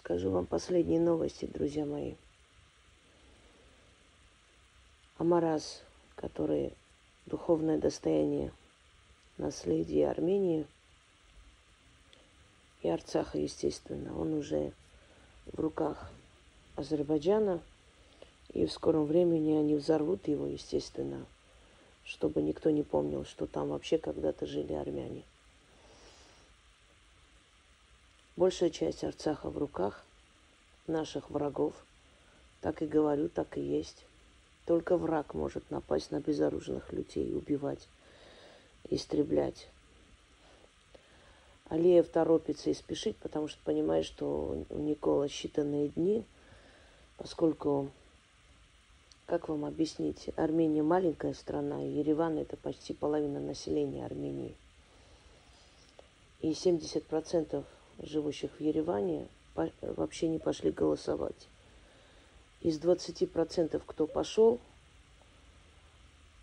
Скажу вам последние новости, друзья мои. Амарас, который духовное достояние наследия Армении и Арцаха, естественно, он уже в руках Азербайджана, и в скором времени они взорвут его, естественно, чтобы никто не помнил, что там вообще когда-то жили армяне. Большая часть Арцаха в руках наших врагов. Так и говорю, так и есть. Только враг может напасть на безоружных людей, убивать, истреблять. Алиев торопится и спешит, потому что понимает, что у Никола считанные дни, поскольку, как вам объяснить, Армения маленькая страна, и Ереван это почти половина населения Армении. И 70% живущих в Ереване, вообще не пошли голосовать. Из 20%, кто пошел,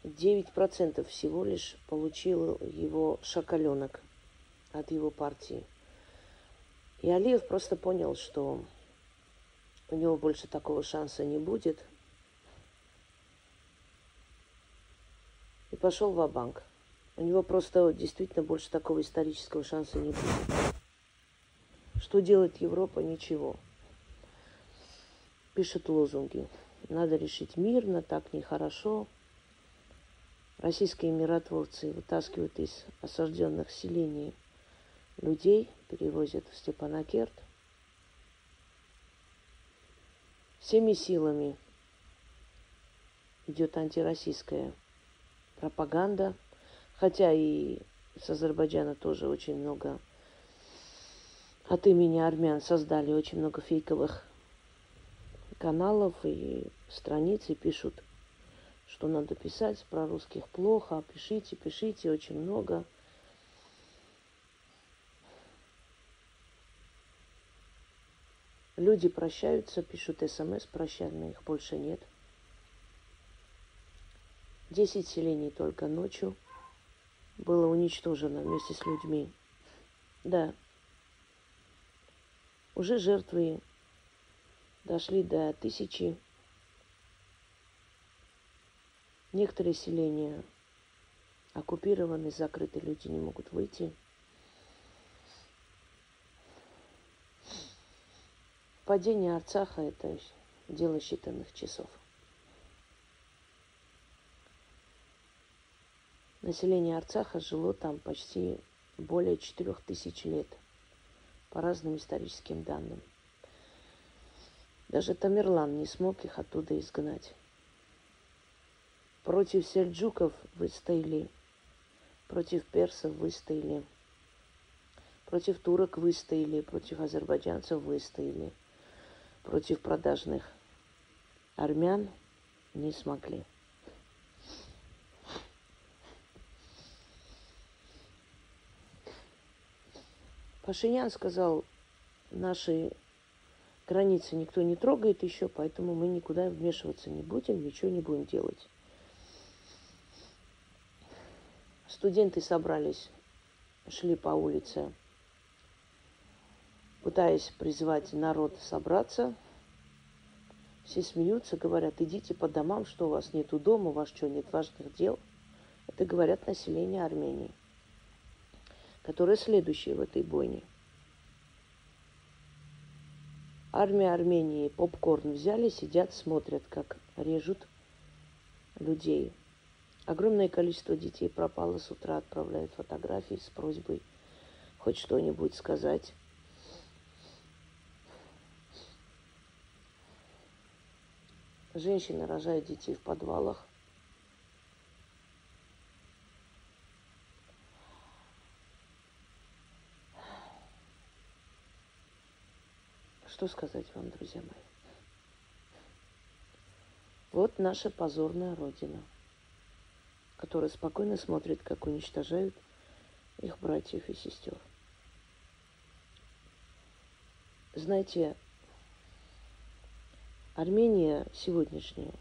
9% всего лишь получил его шакаленок от его партии. И Алиев просто понял, что у него больше такого шанса не будет. И пошел в банк У него просто действительно больше такого исторического шанса не будет. Что делает Европа? Ничего. Пишет лозунги. Надо решить мирно, так нехорошо. Российские миротворцы вытаскивают из осажденных селений людей, перевозят в Степанакерт. Всеми силами идет антироссийская пропаганда, хотя и с Азербайджана тоже очень много от имени армян создали очень много фейковых каналов и страниц и пишут, что надо писать про русских плохо, пишите, пишите очень много. Люди прощаются, пишут смс прощальные, их больше нет. Десять селений только ночью было уничтожено вместе с людьми. Да, уже жертвы дошли до тысячи. Некоторые селения оккупированы, закрыты, люди не могут выйти. Падение Арцаха – это дело считанных часов. Население Арцаха жило там почти более четырех тысяч лет – по разным историческим данным. Даже Тамерлан не смог их оттуда изгнать. Против сельджуков выстояли, против персов выстояли, против турок выстояли, против азербайджанцев выстояли, против продажных армян не смогли. Пашинян сказал, наши границы никто не трогает еще, поэтому мы никуда вмешиваться не будем, ничего не будем делать. Студенты собрались, шли по улице, пытаясь призвать народ собраться. Все смеются, говорят, идите по домам, что у вас нету дома, у вас что, нет важных дел. Это говорят население Армении которая следующая в этой бойне. Армия Армении попкорн взяли, сидят, смотрят, как режут людей. Огромное количество детей пропало с утра, отправляют фотографии с просьбой хоть что-нибудь сказать. Женщины рожают детей в подвалах. Что сказать вам, друзья мои? Вот наша позорная Родина, которая спокойно смотрит, как уничтожают их братьев и сестер. Знаете, Армения сегодняшняя,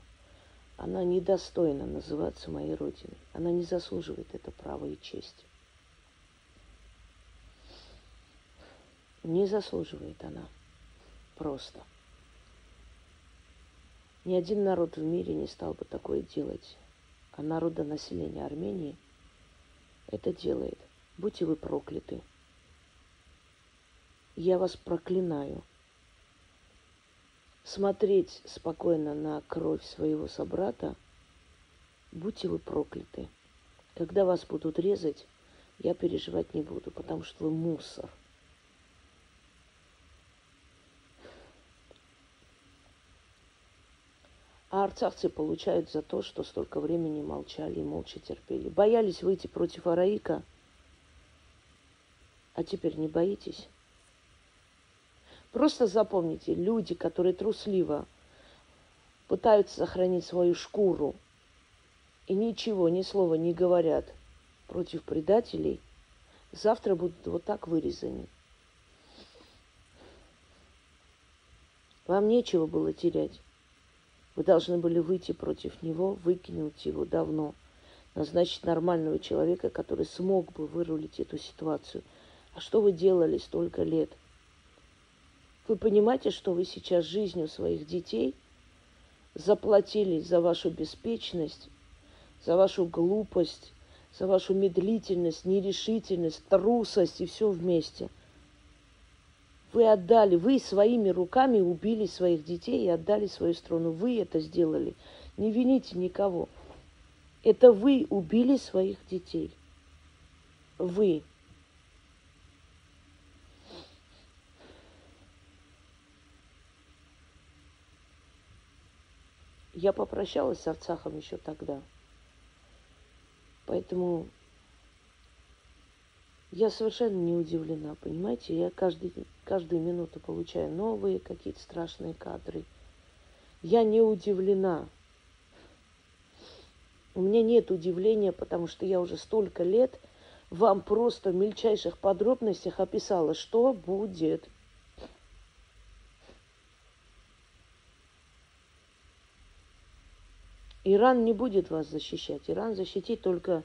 она недостойна называться моей родиной. Она не заслуживает это право и честь. Не заслуживает она. Просто. Ни один народ в мире не стал бы такое делать. А народонаселение Армении это делает. Будьте вы прокляты. Я вас проклинаю. Смотреть спокойно на кровь своего собрата, будьте вы прокляты. Когда вас будут резать, я переживать не буду, потому что вы мусор. Арцахцы получают за то, что столько времени молчали и молча терпели. Боялись выйти против Араика, а теперь не боитесь? Просто запомните, люди, которые трусливо пытаются сохранить свою шкуру и ничего, ни слова не говорят против предателей, завтра будут вот так вырезаны. Вам нечего было терять. Вы должны были выйти против него, выкинуть его давно, назначить нормального человека, который смог бы вырулить эту ситуацию. А что вы делали столько лет? Вы понимаете, что вы сейчас жизнью своих детей заплатили за вашу беспечность, за вашу глупость, за вашу медлительность, нерешительность, трусость и все вместе. Вы отдали, вы своими руками убили своих детей и отдали свою страну. Вы это сделали. Не вините никого. Это вы убили своих детей. Вы. Я попрощалась с Арцахом еще тогда. Поэтому я совершенно не удивлена, понимаете? Я каждый, каждую минуту получаю новые какие-то страшные кадры. Я не удивлена. У меня нет удивления, потому что я уже столько лет вам просто в мельчайших подробностях описала, что будет. Иран не будет вас защищать. Иран защитит только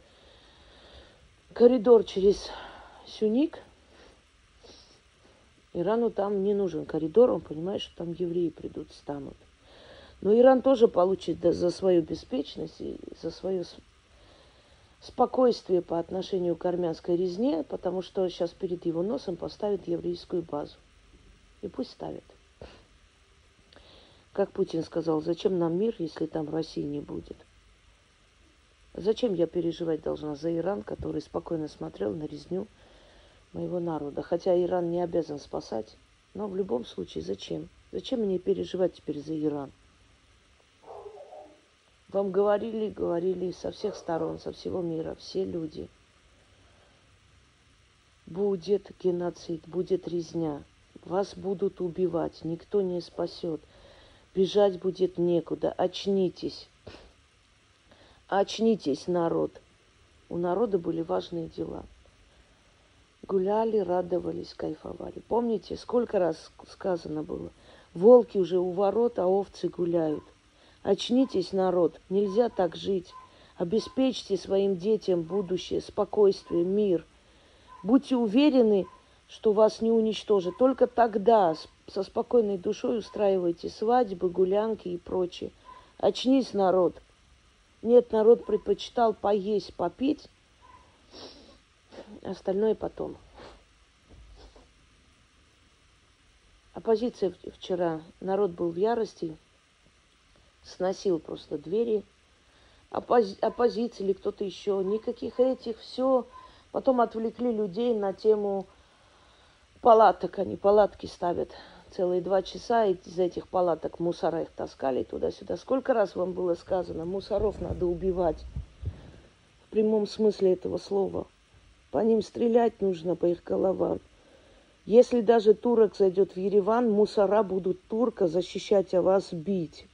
коридор через Сюник. Ирану там не нужен коридор, он понимает, что там евреи придут, станут. Но Иран тоже получит за свою беспечность и за свое спокойствие по отношению к армянской резне, потому что сейчас перед его носом поставят еврейскую базу. И пусть ставят. Как Путин сказал, зачем нам мир, если там России не будет? Зачем я переживать должна за Иран, который спокойно смотрел на резню моего народа? Хотя Иран не обязан спасать, но в любом случае зачем? Зачем мне переживать теперь за Иран? Вам говорили, говорили со всех сторон, со всего мира, все люди. Будет геноцид, будет резня. Вас будут убивать, никто не спасет. Бежать будет некуда. Очнитесь. Очнитесь, народ. У народа были важные дела. Гуляли, радовались, кайфовали. Помните, сколько раз сказано было? Волки уже у ворот, а овцы гуляют. Очнитесь, народ, нельзя так жить. Обеспечьте своим детям будущее, спокойствие, мир. Будьте уверены, что вас не уничтожат. Только тогда со спокойной душой устраивайте свадьбы, гулянки и прочее. Очнись, народ. Нет, народ предпочитал поесть, попить, остальное потом. Оппозиция вчера, народ был в ярости, сносил просто двери. Оппози- оппозиция или кто-то еще, никаких этих, все. Потом отвлекли людей на тему палаток, они палатки ставят целые два часа из этих палаток мусора их таскали туда-сюда. Сколько раз вам было сказано, мусоров надо убивать в прямом смысле этого слова. По ним стрелять нужно, по их головам. Если даже турок зайдет в Ереван, мусора будут турка защищать, а вас бить.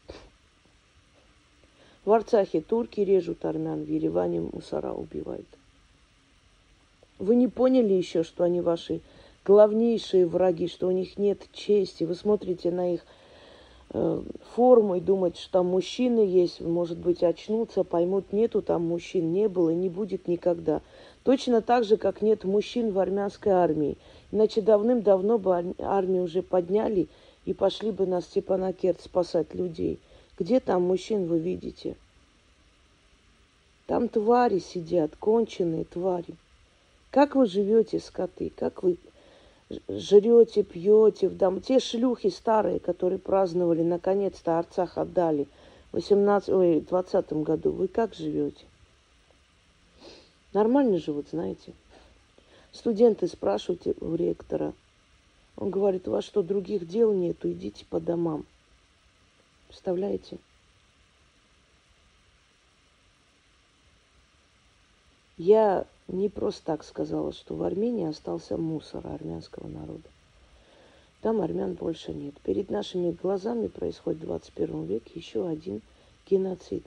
В Арцахе турки режут армян, в Ереване мусора убивают. Вы не поняли еще, что они ваши главнейшие враги, что у них нет чести. Вы смотрите на их э, форму и думаете, что там мужчины есть, может быть, очнутся, поймут, нету там мужчин, не было и не будет никогда. Точно так же, как нет мужчин в армянской армии. Иначе давным-давно бы армию уже подняли и пошли бы на Степанакерт спасать людей. Где там мужчин вы видите? Там твари сидят, конченые твари. Как вы живете, скоты? Как вы жрете, пьете в дом? Те шлюхи старые, которые праздновали, наконец-то Арцах отдали в 18, ой, 20 году. Вы как живете? Нормально живут, знаете. Студенты спрашивают у ректора. Он говорит, у вас что, других дел нету, идите по домам. Представляете? Я не просто так сказала, что в Армении остался мусор армянского народа. Там армян больше нет. Перед нашими глазами происходит в 21 веке еще один геноцид.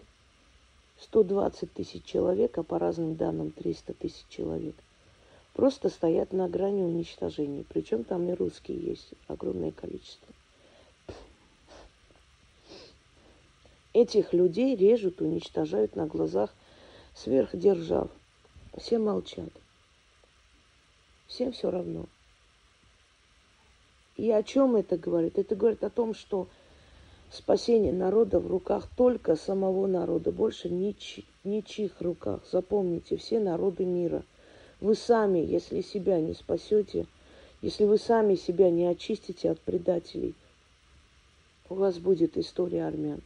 120 тысяч человек, а по разным данным 300 тысяч человек, просто стоят на грани уничтожения. Причем там и русские есть огромное количество. Этих людей режут, уничтожают на глазах сверхдержав. Все молчат. Всем все равно. И о чем это говорит? Это говорит о том, что спасение народа в руках только самого народа, больше нич, ничьих руках. Запомните, все народы мира. Вы сами, если себя не спасете, если вы сами себя не очистите от предателей, у вас будет история армян.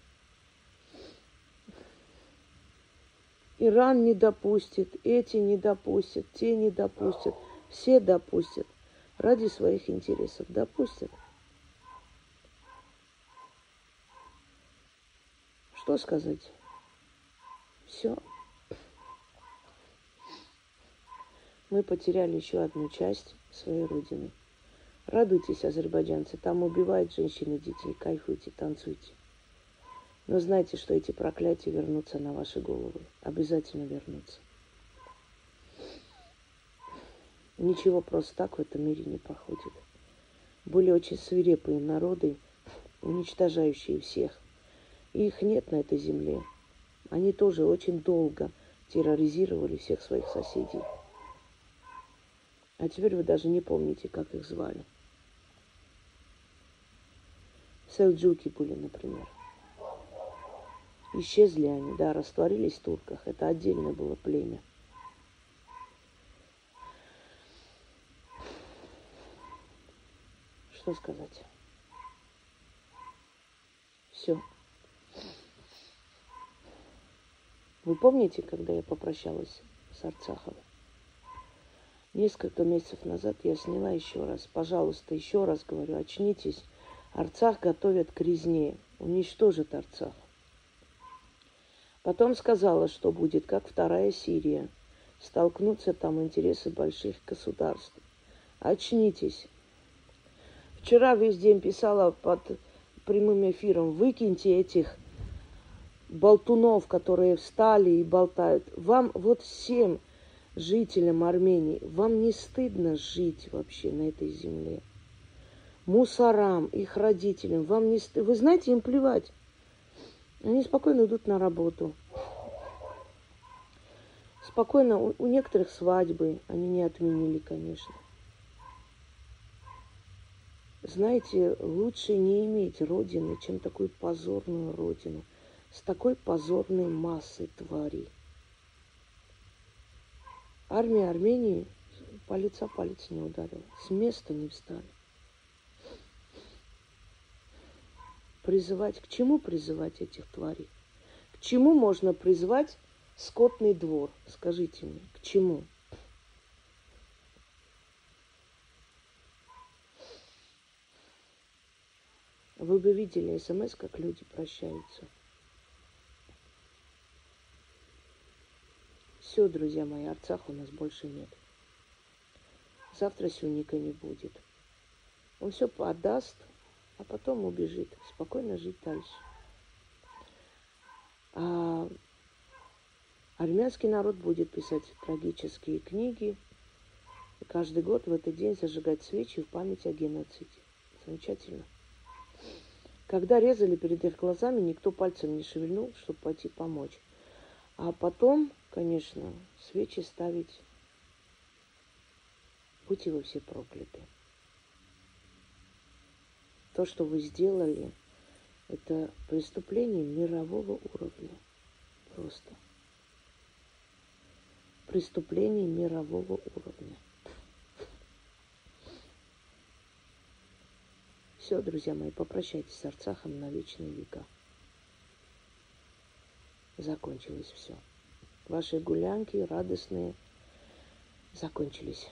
Иран не допустит, эти не допустят, те не допустят, все допустят ради своих интересов. Допустят. Что сказать? Все. Мы потеряли еще одну часть своей родины. Радуйтесь, азербайджанцы, там убивают женщин и детей. Кайфуйте, танцуйте. Но знайте, что эти проклятия вернутся на ваши головы. Обязательно вернутся. Ничего просто так в этом мире не проходит. Были очень свирепые народы, уничтожающие всех. Их нет на этой земле. Они тоже очень долго терроризировали всех своих соседей. А теперь вы даже не помните, как их звали. Селджуки были, например. Исчезли они, да, растворились в турках. Это отдельное было племя. Что сказать? Все. Вы помните, когда я попрощалась с Арцаховой? Несколько месяцев назад я сняла еще раз. Пожалуйста, еще раз говорю, очнитесь. Арцах готовят к резне. Уничтожит Арцах. Потом сказала, что будет, как вторая Сирия. Столкнутся там интересы больших государств. Очнитесь. Вчера весь день писала под прямым эфиром, выкиньте этих болтунов, которые встали и болтают. Вам вот всем жителям Армении, вам не стыдно жить вообще на этой земле? Мусорам, их родителям, вам не стыдно? Вы знаете, им плевать. Они спокойно идут на работу. Спокойно, у, у некоторых свадьбы они не отменили, конечно. Знаете, лучше не иметь родины, чем такую позорную родину, с такой позорной массой тварей. Армия Армении палец о палец не ударила, с места не встали. Призывать, к чему призывать этих тварей? К чему можно призвать скотный двор? Скажите мне, к чему? Вы бы видели смс, как люди прощаются. Все, друзья мои, Арцах у нас больше нет. Завтра Сюника не будет. Он все подаст, а потом убежит. Спокойно жить дальше. А армянский народ будет писать трагические книги. И каждый год в этот день зажигать свечи в память о геноциде. Замечательно. Когда резали перед их глазами, никто пальцем не шевельнул, чтобы пойти помочь. А потом, конечно, свечи ставить. Будьте вы все прокляты. То, что вы сделали, это преступление мирового уровня. Просто. Преступление мирового уровня. Все, друзья мои, попрощайтесь с Арцахом на вечные века. Закончилось все. Ваши гулянки радостные закончились.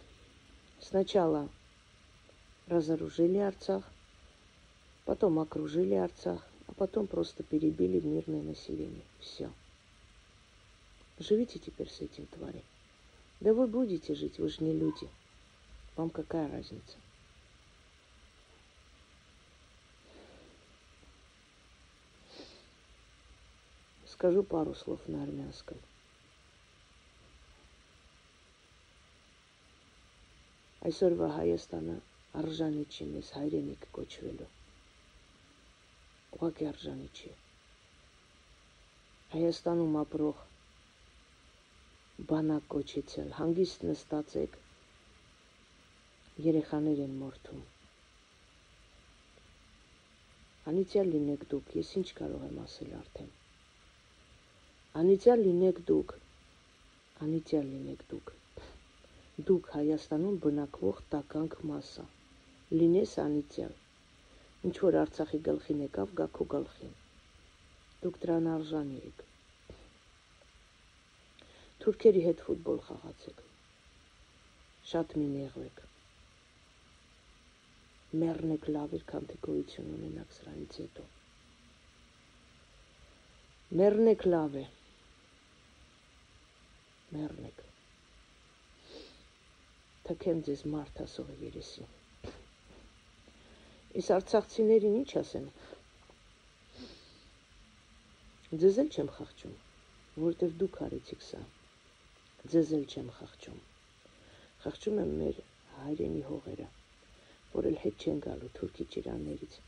Сначала разоружили Арцах, потом окружили Арцах, а потом просто перебили мирное население. Все. Живите теперь с этим тварем. Да вы будете жить, вы же не люди. Вам какая разница? Скажу пару слов на армянском. Այսօրվա Հայաստանը արժանի չի մեզ հայրենիք կոչվելու։ Ուղղակի արժանի չի։ Հայաստանում ապրող բանակ կոչեցել, հանգիստ նստածեք, երեխաներ են մորթում։ Անիծյալ լինեք դուք, ես ինչ կարող եմ ասել արդեն։ Անիծյալ լինեք դուք, անիծյալ լինեք դուք դուք Հայաստանում բնակվող տականք մասը։ Լինես անիծյալ։ Ինչ որ Արցախի գլխին եկավ, գա քո գլխին։ Դուք դրան արժանի եք։ Թուրքերի հետ ֆուտբոլ խաղացեք։ Շատ մի նեղվեք։ Մեռնեք լավ էր, քան թե գոյություն ունենաք սրանից հետո։ Մեռնեք լավ է։ Մեռնեք թքեմ ձեզ մարդ ասողը երեսին։ Իս արցախցիներին ինչ ասեմ։ Ձեզ էլ չեմ խղճում, որտեվ դուք արեցիք սա։ Ձեզ էլ չեմ խղճում։ Խղճում եմ մեր հայրենի հողերը, որ էլ հետ չեն գալու թուրքի ճիրաններից։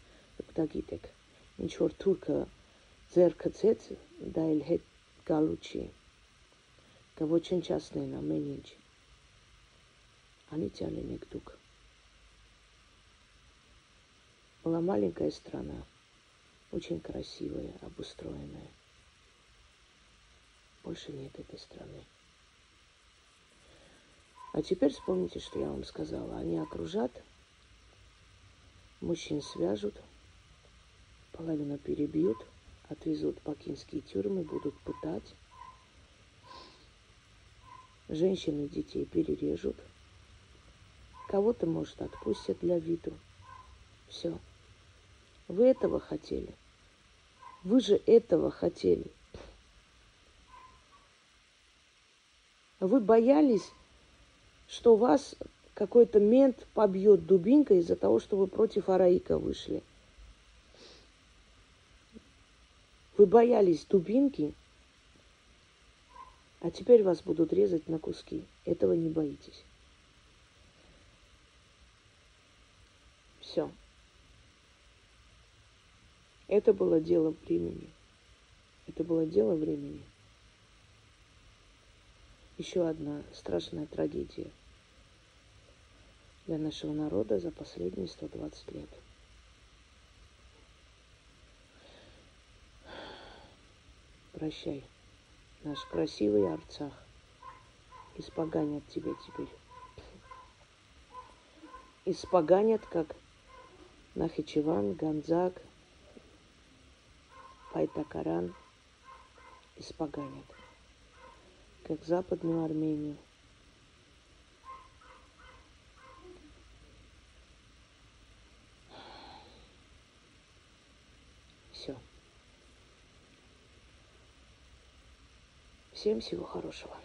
Դուք դա գիտեք։ Ինչ որ թուրքը ձեր քցեց, դա էլ հետ գալու չի։ Кавочин очень на менинч. Они тянули Мигдук. Была маленькая страна, очень красивая, обустроенная. Больше нет этой страны. А теперь вспомните, что я вам сказала. Они окружат, мужчин свяжут, половину перебьют, отвезут в бакинские тюрьмы, будут пытать, Женщин и детей перережут – Кого-то, может, отпустят для виду. Все. Вы этого хотели. Вы же этого хотели. Вы боялись, что вас какой-то мент побьет дубинкой из-за того, что вы против Араика вышли. Вы боялись дубинки, а теперь вас будут резать на куски. Этого не боитесь. Все. Это было дело времени. Это было дело времени. Еще одна страшная трагедия для нашего народа за последние 120 лет. Прощай, наш красивый Арцах. Испоганят тебя теперь. Испоганят, как Нахичеван, Ганзак, Пайтакаран испоганят, как Западную Армению. Все. Всем всего хорошего.